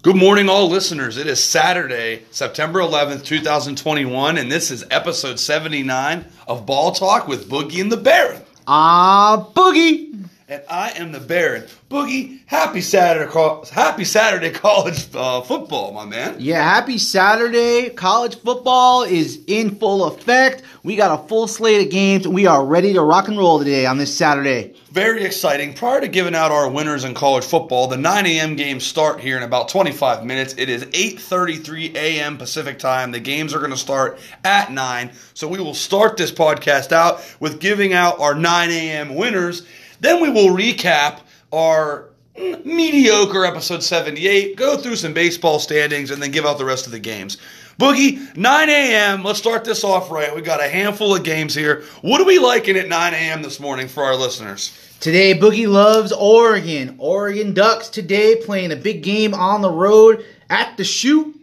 Good morning, all listeners. It is Saturday, September 11th, 2021, and this is episode 79 of Ball Talk with Boogie and the Baron. Ah, Boogie. And I am the Baron. Boogie, happy Saturday, happy Saturday college uh, football, my man. Yeah, happy Saturday. College football is in full effect. We got a full slate of games. We are ready to rock and roll today on this Saturday. Very exciting. Prior to giving out our winners in college football, the 9 a.m. games start here in about 25 minutes. It is 8:33 a.m. Pacific time. The games are going to start at 9. So we will start this podcast out with giving out our 9 a.m. winners. Then we will recap our mm, mediocre episode 78, go through some baseball standings, and then give out the rest of the games. Boogie, 9 a.m. Let's start this off right. We got a handful of games here. What are we liking at 9 a.m. this morning for our listeners? Today, Boogie loves Oregon. Oregon Ducks today playing a big game on the road at the Shoe,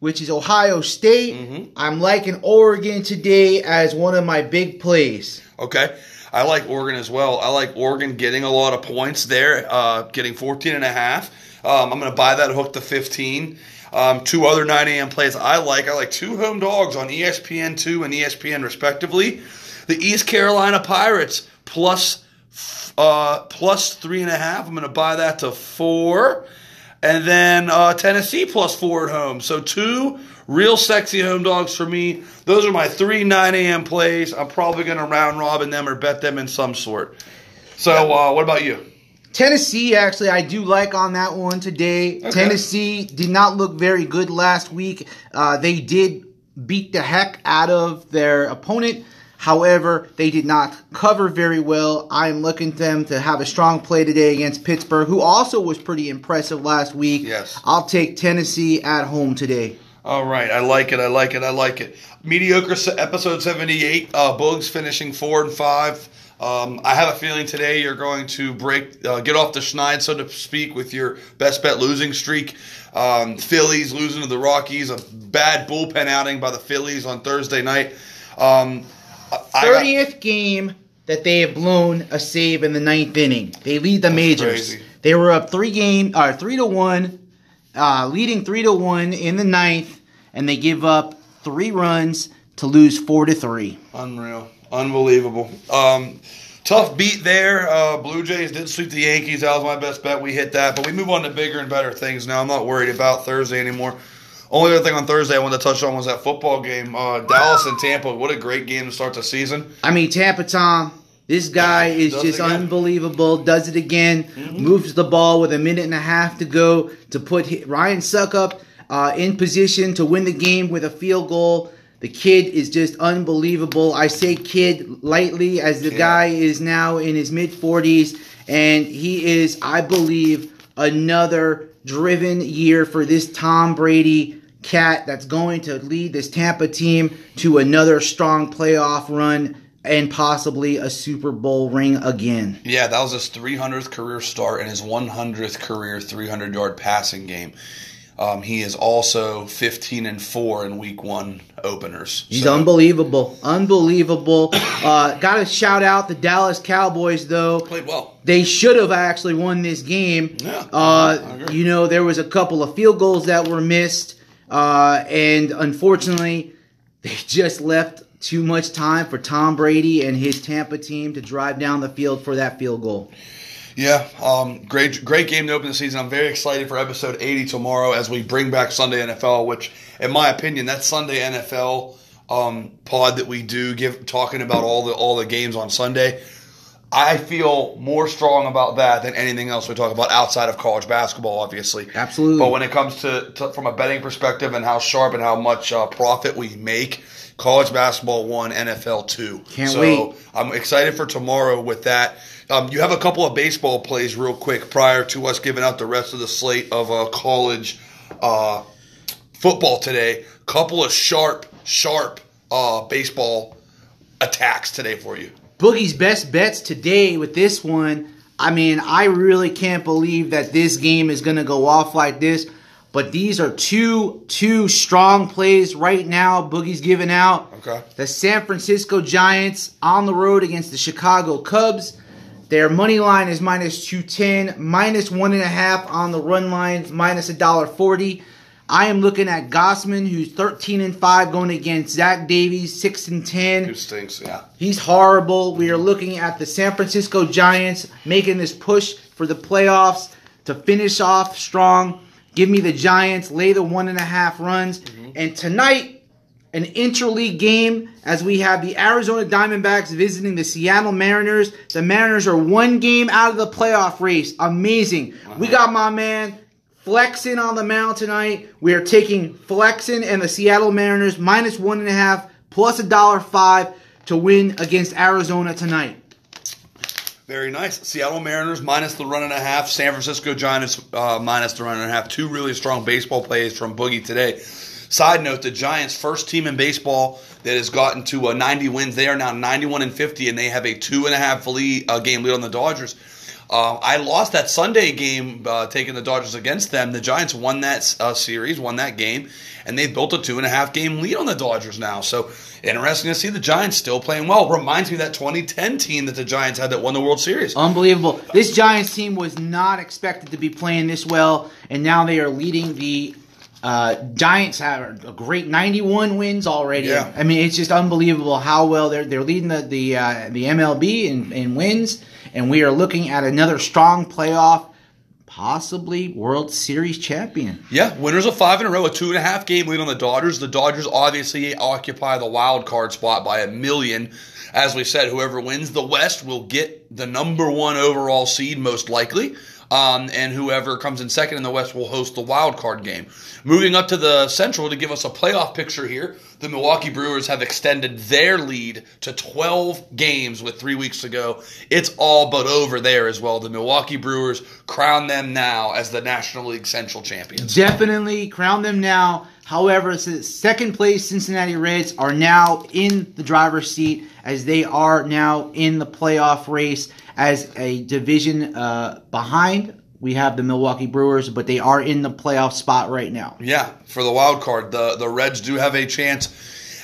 which is Ohio State. I'm liking Oregon today as one of my big plays. Okay. I like Oregon as well. I like Oregon getting a lot of points there, uh, getting 14 and a half. Um, I'm going to buy that hook to 15. Um, two other 9 a.m. plays I like. I like two home dogs on E ESPN 2 and ESPN respectively. The East Carolina Pirates plus uh, plus three and a half. I'm going to buy that to four. And then uh, Tennessee plus four at home. So two real sexy home dogs for me. Those are my three 9 a.m. plays. I'm probably going to round robin them or bet them in some sort. So uh, what about you? Tennessee, actually, I do like on that one today. Okay. Tennessee did not look very good last week. Uh, they did beat the heck out of their opponent. However, they did not cover very well. I am looking at them to have a strong play today against Pittsburgh, who also was pretty impressive last week. Yes. I'll take Tennessee at home today. All right, I like it. I like it. I like it. Mediocre episode 78. Uh, Bugs finishing four and five. Um, I have a feeling today you're going to break, uh, get off the schneid, so to speak, with your best bet losing streak. Um, Phillies losing to the Rockies, a bad bullpen outing by the Phillies on Thursday night. Um, I- I got- Thirtieth game that they have blown a save in the ninth inning. They lead the majors. crazy. They were up three game, or three to one, uh, leading three to one in the ninth, and they give up three runs to lose four to three. Unreal. Unbelievable. Um, tough beat there. Uh, Blue Jays did sweep the Yankees. That was my best bet. We hit that. But we move on to bigger and better things now. I'm not worried about Thursday anymore. Only other thing on Thursday I wanted to touch on was that football game. Uh, Dallas and Tampa. What a great game to start the season. I mean, Tampa Tom, this guy is Does just unbelievable. Does it again. Moves the ball with a minute and a half to go to put Ryan Succop uh, in position to win the game with a field goal. The kid is just unbelievable. I say kid lightly as the guy is now in his mid 40s, and he is, I believe, another driven year for this Tom Brady cat that's going to lead this Tampa team to another strong playoff run and possibly a Super Bowl ring again. Yeah, that was his 300th career start and his 100th career 300 yard passing game. Um, he is also 15 and 4 in week one openers. He's So, unbelievable, unbelievable. Uh, Got to shout out the Dallas Cowboys though. Played well. They should have actually won this game. Yeah, Uh, you know, there was a couple of field goals that were missed, uh, and unfortunately, they just left too much time for Tom Brady and his Tampa team to drive down the field for that field goal. Yeah, um, great, great game to open the season. I'm very excited for episode 80 tomorrow as we bring back Sunday NFL. Which, in my opinion, that Sunday NFL um, pod that we do, give talking about all the all the games on Sunday. I feel more strong about that than anything else we talk about outside of college basketball, obviously. Absolutely. But when it comes to, to from a betting perspective and how sharp and how much uh, profit we make, college basketball one, NFL two. Can't so wait. I'm excited for tomorrow with that. Um, you have a couple of baseball plays real quick prior to us giving out the rest of the slate of uh, college uh, football today. Couple of sharp, sharp uh, baseball attacks today for you. Boogie's best bets today with this one. I mean, I really can't believe that this game is going to go off like this. But these are two two strong plays right now. Boogie's giving out. Okay. The San Francisco Giants on the road against the Chicago Cubs. Their money line is minus 210, minus one and a half on the run line, minus a dollar forty. I am looking at Gausman, who's 13 and 5, going against Zach Davies, 6 and 10. Who stinks? Yeah. He's horrible. We are looking at the San Francisco Giants making this push for the playoffs to finish off strong. Give me the Giants, lay the one and a half runs. Mm-hmm. And tonight, an interleague game as we have the Arizona Diamondbacks visiting the Seattle Mariners. The Mariners are one game out of the playoff race. Amazing. We got my man Flexen on the mound tonight. We are taking Flexen and the Seattle Mariners minus one and a half plus a dollar five to win against Arizona tonight. Very nice. Seattle Mariners minus the run and a half. San Francisco Giants uh, minus the run and a half. Two really strong baseball plays from Boogie today. Side note: the Giants, first team in baseball that has gotten to uh, 90 wins. They are now 91 and 50, and they have a two and a half lead, uh, game lead on the Dodgers. Uh, I lost that Sunday game uh, taking the Dodgers against them. The Giants won that uh, series, won that game, and they've built a two and a half game lead on the Dodgers now. So interesting to see the Giants still playing well. Reminds me of that 2010 team that the Giants had that won the World Series. Unbelievable. This Giants team was not expected to be playing this well, and now they are leading the uh, Giants have a great 91 wins already. Yeah. I mean, it's just unbelievable how well they're they're leading the the uh, the MLB in, in wins, and we are looking at another strong playoff, possibly World Series champion. Yeah, winners of five in a row, a two and a half game lead on the Dodgers. The Dodgers obviously occupy the wild card spot by a million. As we said, whoever wins the West will get the number one overall seed, most likely. Um, and whoever comes in second in the West will host the wild card game. Moving up to the Central to give us a playoff picture here, the Milwaukee Brewers have extended their lead to 12 games with three weeks to go. It's all but over there as well. The Milwaukee Brewers crown them now as the National League Central champions. Definitely crown them now. However, second place Cincinnati Reds are now in the driver's seat as they are now in the playoff race as a division uh, behind. We have the Milwaukee Brewers, but they are in the playoff spot right now. Yeah, for the wild card, the the Reds do have a chance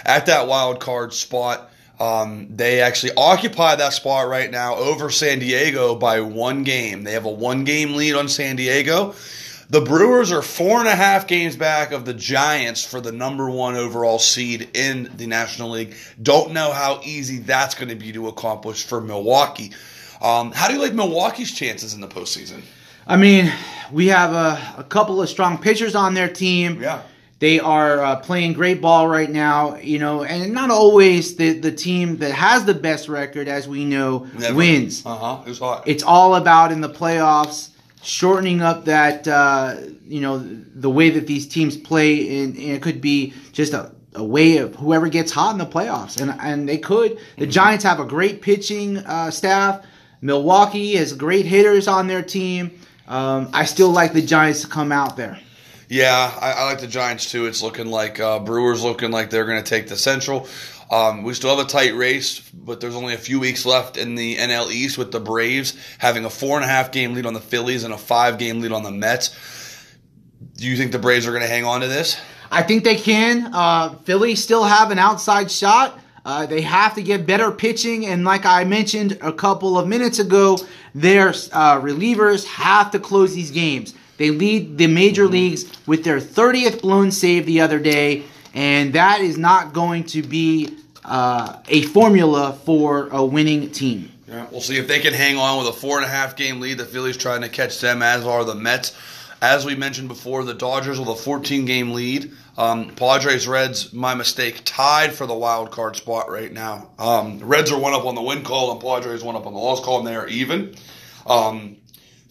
at that wild card spot. Um, they actually occupy that spot right now over San Diego by one game. They have a one game lead on San Diego. The Brewers are four and a half games back of the Giants for the number one overall seed in the National League. Don't know how easy that's going to be to accomplish for Milwaukee. Um, how do you like Milwaukee's chances in the postseason? I mean, we have a, a couple of strong pitchers on their team. Yeah. They are uh, playing great ball right now, you know, and not always the, the team that has the best record, as we know, wins. Uh huh. Who's hot? It's all about in the playoffs shortening up that uh, you know the way that these teams play, and, and it could be just a, a way of whoever gets hot in the playoffs, and and they could. The Giants have a great pitching uh, staff. Milwaukee has great hitters on their team. Um, I still like the Giants to come out there. Yeah, I, I like the Giants too. It's looking like uh, Brewers looking like they're going to take the Central. Um, we still have a tight race, but there's only a few weeks left in the NL East with the Braves having a four and a half game lead on the Phillies and a five game lead on the Mets. Do you think the Braves are going to hang on to this? I think they can. Uh, Philly still have an outside shot. Uh, they have to get better pitching, and like I mentioned a couple of minutes ago, their uh, relievers have to close these games. They lead the major leagues with their 30th blown save the other day, and that is not going to be uh, a formula for a winning team. Yeah, we'll see if they can hang on with a four and a half game lead. The Phillies trying to catch them, as are the Mets. As we mentioned before, the Dodgers with a 14 game lead. Um, Padres Reds, my mistake, tied for the wild card spot right now. Um, Reds are one up on the win call, and Padres one up on the loss call, and they are even. Um,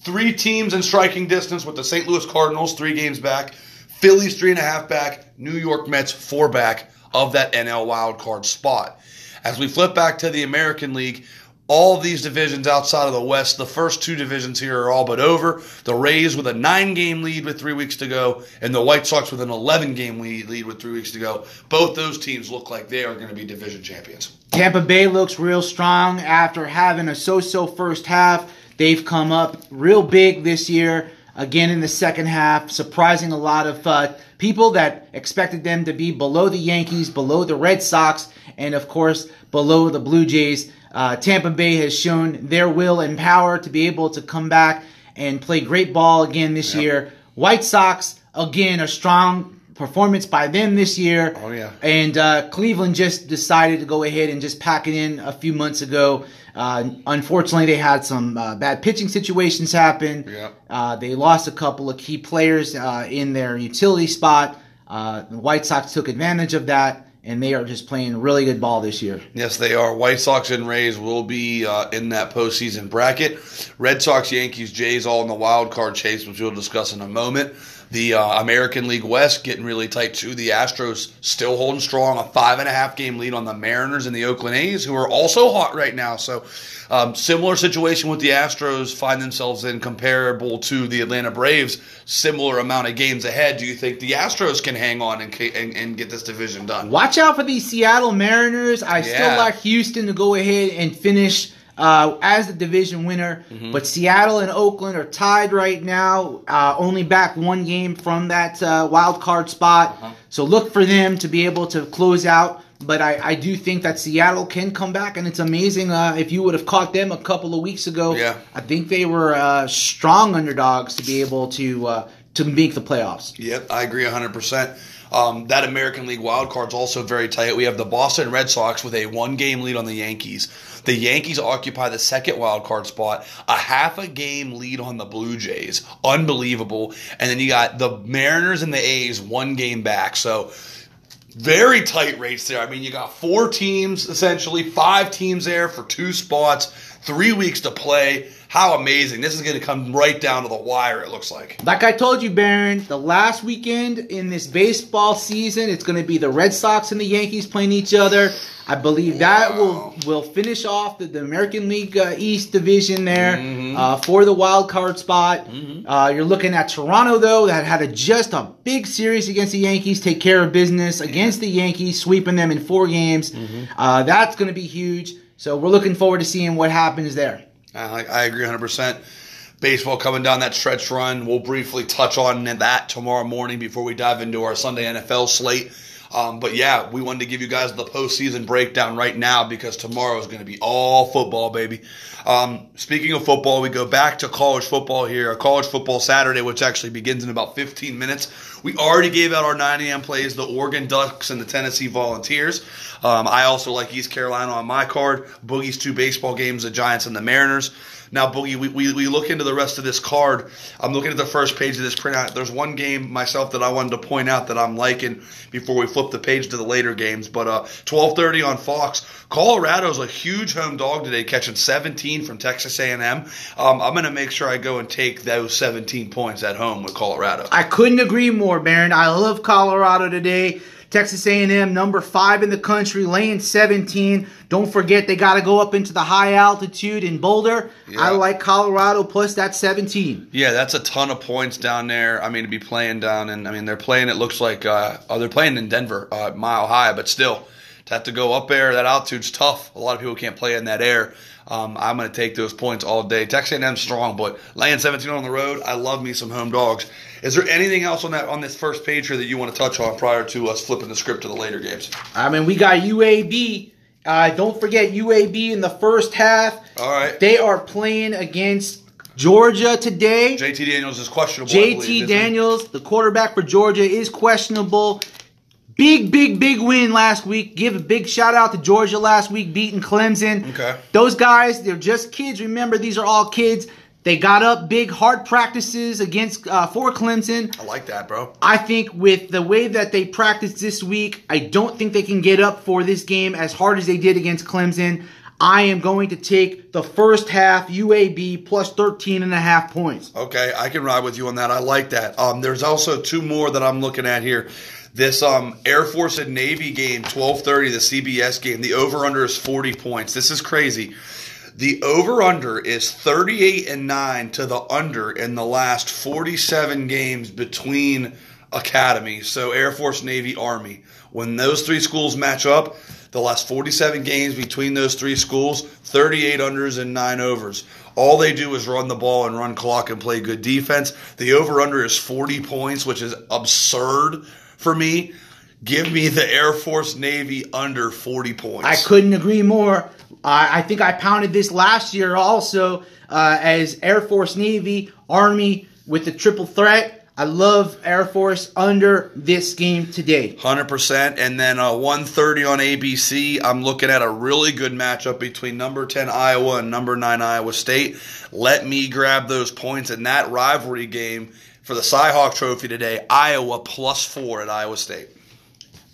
three teams in striking distance with the St. Louis Cardinals, three games back. Phillies, three and a half back. New York Mets, four back of that NL wild card spot. As we flip back to the American League, all of these divisions outside of the West, the first two divisions here are all but over. The Rays with a nine game lead with three weeks to go, and the White Sox with an 11 game lead with three weeks to go. Both those teams look like they are going to be division champions. Tampa Bay looks real strong after having a so-so first half. They've come up real big this year. Again in the second half, surprising a lot of uh, people that expected them to be below the Yankees, below the Red Sox, and of course below the Blue Jays. Uh, Tampa Bay has shown their will and power to be able to come back and play great ball again this Yep. year. White Sox, again, a strong performance by them this year. Oh, yeah. And uh, Cleveland just decided to go ahead and just pack it in a few months ago. Uh, unfortunately, they had some uh, bad pitching situations happen. Yep. Uh, they lost a couple of key players uh, in their utility spot. Uh, the White Sox took advantage of that, and they are just playing really good ball this year. Yes, they are. White Sox and Rays will be uh, in that postseason bracket. Red Sox, Yankees, Jays all in the wild card chase, which we'll discuss in a moment. The uh, American League West getting really tight too. The Astros still holding strong, a five and a half game lead on the Mariners and the Oakland A's, who are also hot right now. So, um, similar situation with the Astros find themselves in comparable to the Atlanta Braves. Similar amount of games ahead. Do you think the Astros can hang on and and, and get this division done? Watch out for the Seattle Mariners. I still like Houston to go ahead and finish uh, as the division winner, Mm-hmm. but Seattle and Oakland are tied right now, uh, only back one game from that uh, wild card spot. Uh-huh. So look for them to be able to close out. But I, I do think that Seattle can come back, and it's amazing. Uh, if you would have caught them a couple of weeks ago, Yeah. I think they were uh, strong underdogs to be able to uh, to make the playoffs. Yep, I agree 100%. Um, that American League wild card's also very tight. We have the Boston Red Sox with a one game lead on the Yankees. The Yankees occupy the second wild card spot, a half a game lead on the Blue Jays. Unbelievable. And then you got the Mariners and the A's one game back. So very tight rates there. I mean, you got four teams essentially, five teams there for two spots, three weeks to play. How amazing. This is going to come right down to the wire, it looks like. Like I told you, Baron, the last weekend in this baseball season, it's going to be the Red Sox and the Yankees playing each other. I believe that will will finish off the, the American League uh, East division there Mm-hmm. uh, for the wild card spot. Uh, you're looking at Toronto though, that had a, just a big series against the Yankees, take care of business against the Yankees, sweeping them in four games. Mm-hmm. Uh, that's going to be huge. So we're looking forward to seeing what happens there. I, I agree 100%. Baseball coming down that stretch run. We'll briefly touch on that tomorrow morning before we dive into our Sunday NFL slate. Um, but yeah, we wanted to give you guys the postseason breakdown right now because tomorrow is going to be all football, baby. Um, speaking of football, we go back to college football here, college football Saturday, which actually begins in about 15 minutes. We already gave out our 9 a.m. plays, the Oregon Ducks and the Tennessee Volunteers. Um, I also like East Carolina on my card. Boogie's two baseball games, the Giants and the Mariners. Now, Boogie, we, we, we look into the rest of this card. I'm looking at the first page of this printout. There's one game myself that I wanted to point out that I'm liking before we flip the page to the later games. But uh, 12:30 on Fox. Colorado's a huge home dog today, catching 17 from Texas A&M. Um, I'm going to make sure I go and take those 17 points at home with Colorado. I couldn't agree more, Baron. I love Colorado today. Texas A&M, number five in the country, laying 17. Don't forget they got to go up into the high altitude in Boulder. Yeah. I like Colorado plus that 17. Yeah, that's a ton of points down there. I mean, to be playing down, and I mean they're playing. It looks like uh, oh, they're playing in Denver, uh, mile high, but still, to have to go up there, that altitude's tough. A lot of people can't play in that air. Um, I'm going to take those points all day. Texas A&M strong, but laying 17 on the road, I love me some home dogs. Is there anything else on that on this first page here that you want to touch on prior to us flipping the script to the later games? I mean, we got UAB. Uh, don't forget UAB in the first half. All right, They are playing against Georgia today. JT Daniels is questionable. I believe, JT? Daniels, the quarterback for Georgia, is questionable. Big, big, big win last week. Give a big shout out to Georgia last week, beating Clemson. Okay. Those guys, they're just kids. Remember, these are all kids. They got up big, hard practices against uh, for Clemson. I like that, bro. I think with the way that they practiced this week, I don't think they can get up for this game as hard as they did against Clemson. I am going to take the first half UAB plus 13 and a half points. Okay, I can ride with you on that. I like that. Um, there's also two more that I'm looking at here. This um, Air Force and Navy game, 12:30, the CBS game. The over under is 40 points. This is crazy. The over under is 38 and 9 to the under in the last 47 games between academies. So Air Force, Navy, Army. When those three schools match up, the last 47 games between those three schools, 38 unders and 9 overs. All they do is run the ball and run clock and play good defense. The over under is 40 points, which is absurd for me. Give me the Air Force Navy under 40 points. I couldn't agree more. I I think I pounded this last year also uh, as Air Force, Navy, Army with the triple threat. I love Air Force under this game today. 100%. And then uh, 130 on ABC. I'm looking at a really good matchup between number 10 Iowa and number 9 Iowa State. Let me grab those points in that rivalry game for the Cyhawk Trophy today. Iowa plus four at Iowa State.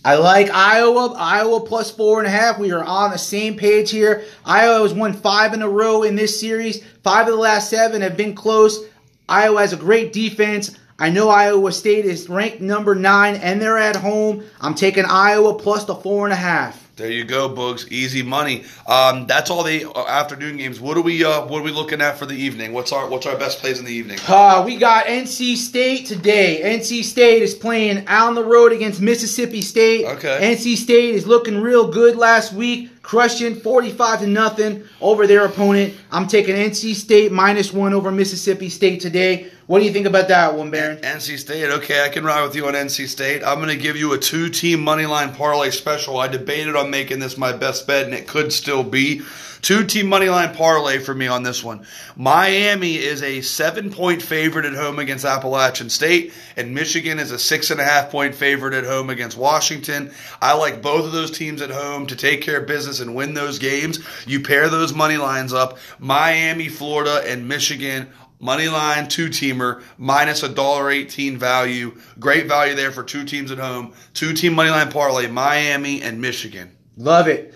I like Iowa. Iowa plus four and a half. We are on the same page here. Iowa has won five in a row in this series. Five of the last seven have been close. Iowa has a great defense. I know Iowa State is ranked number nine and they're at home. I'm taking Iowa plus the four and a half. There you go, Boogs. Easy money. Um, that's all the uh, afternoon games. What are we? Uh, what are we looking at for the evening? What's our What's our best plays in the evening? Uh, we got NC State today. NC State is playing out on the road against Mississippi State. Okay. NC State is looking real good last week, crushing 45 to nothing over their opponent. I'm taking NC State minus one over Mississippi State today. What do you think about that one, Baron? NC State. Okay, I can ride with you on NC State. I'm going to give you a two team money line parlay special. I debated on making this my best bet, and it could still be. Two team money line parlay for me on this one. Miami is a seven point favorite at home against Appalachian State, and Michigan is a six and a half point favorite at home against Washington. I like both of those teams at home to take care of business and win those games. You pair those money lines up Miami, Florida, and Michigan Money line two teamer minus a dollar eighteen value. Great value there for two teams at home. Two team money line parlay, Miami and Michigan. Love it.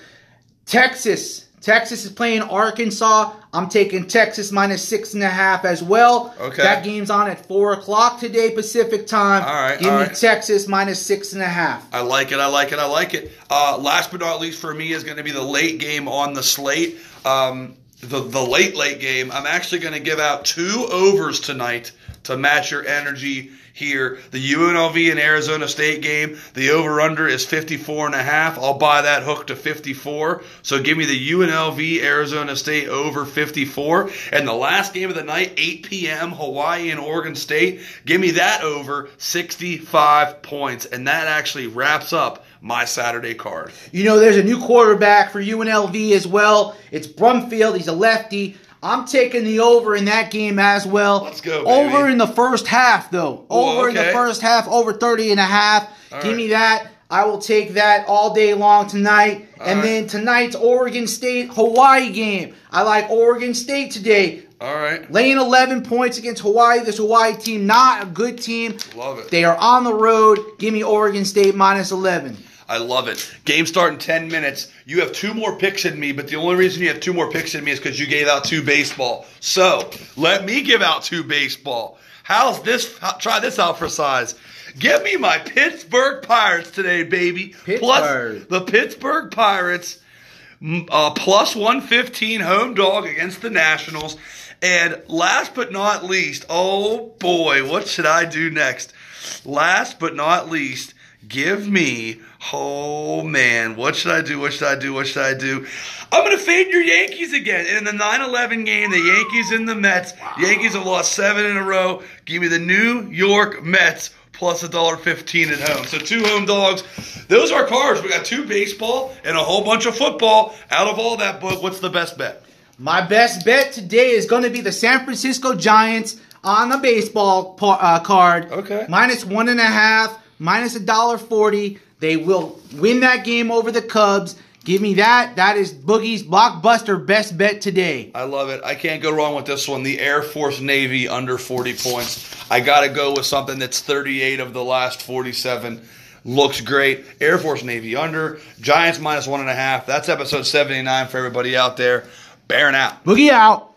Texas. Texas is playing Arkansas. I'm taking Texas minus six and a half as well. Okay. That game's on at four o'clock today Pacific time. All right, Give all me right. Texas minus six and a half. I like it. I like it. I like it. Uh, last but not least for me is going to be the late game on the slate. Um, the the late late game. I'm actually going to give out two overs tonight to match your energy here. The UNLV and Arizona State game. The over under is 54 and a half. I'll buy that hook to 54. So give me the UNLV Arizona State over 54. And the last game of the night, 8 p.m. Hawaii and Oregon State. Give me that over 65 points. And that actually wraps up my Saturday card. You know, there's a new quarterback for UNLV as well. It's Brumfield. He's a lefty. I'm taking the over in that game as well. Let's go, baby. Over in the first half, though. Over in the first half, over 30 and a half. All Give right. me that. I will take that all day long tonight. and right. then tonight's Oregon State Hawaii game. I like Oregon State today. All right. Laying 11 points against Hawaii. This Hawaii team, not a good team. Love it. They are on the road. Give me Oregon State minus 11. I love it. Game start in 10 minutes. You have two more picks than me, but the only reason you have two more picks than me is because you gave out two baseball. So let me give out two baseball. How's this? how- Try this out for size. Give me my Pittsburgh Pirates today, baby. Pittsburgh. Plus the Pittsburgh Pirates uh, plus 115 home dog against the Nationals. And last but not least, oh boy, what should I do next? Last but not least, give me, oh man, what should I do? What should I do? What should I do? I'm going to fade your Yankees again. And in the 9 11 game, the Yankees and the Mets, Yankees have lost seven in a row. Give me the New York Mets plus a dollar fifteen at home. So two home dogs. Those are cards. We got two baseball and a whole bunch of football. Out of all that book, what's the best bet? My best bet today is going to be the San Francisco Giants on the baseball par- uh, card. Okay. Minus one and a half, minus a dollar forty. They will win that game over the Cubs. Give me that. That is Boogie's blockbuster best bet today. I love it. I can't go wrong with this one. The Air Force Navy under 40 points. I got to go with something that's 38 of the last 47. Looks great. Air Force Navy under. Giants minus one and a half. That's episode 79 for everybody out there. Baron out. Boogie out.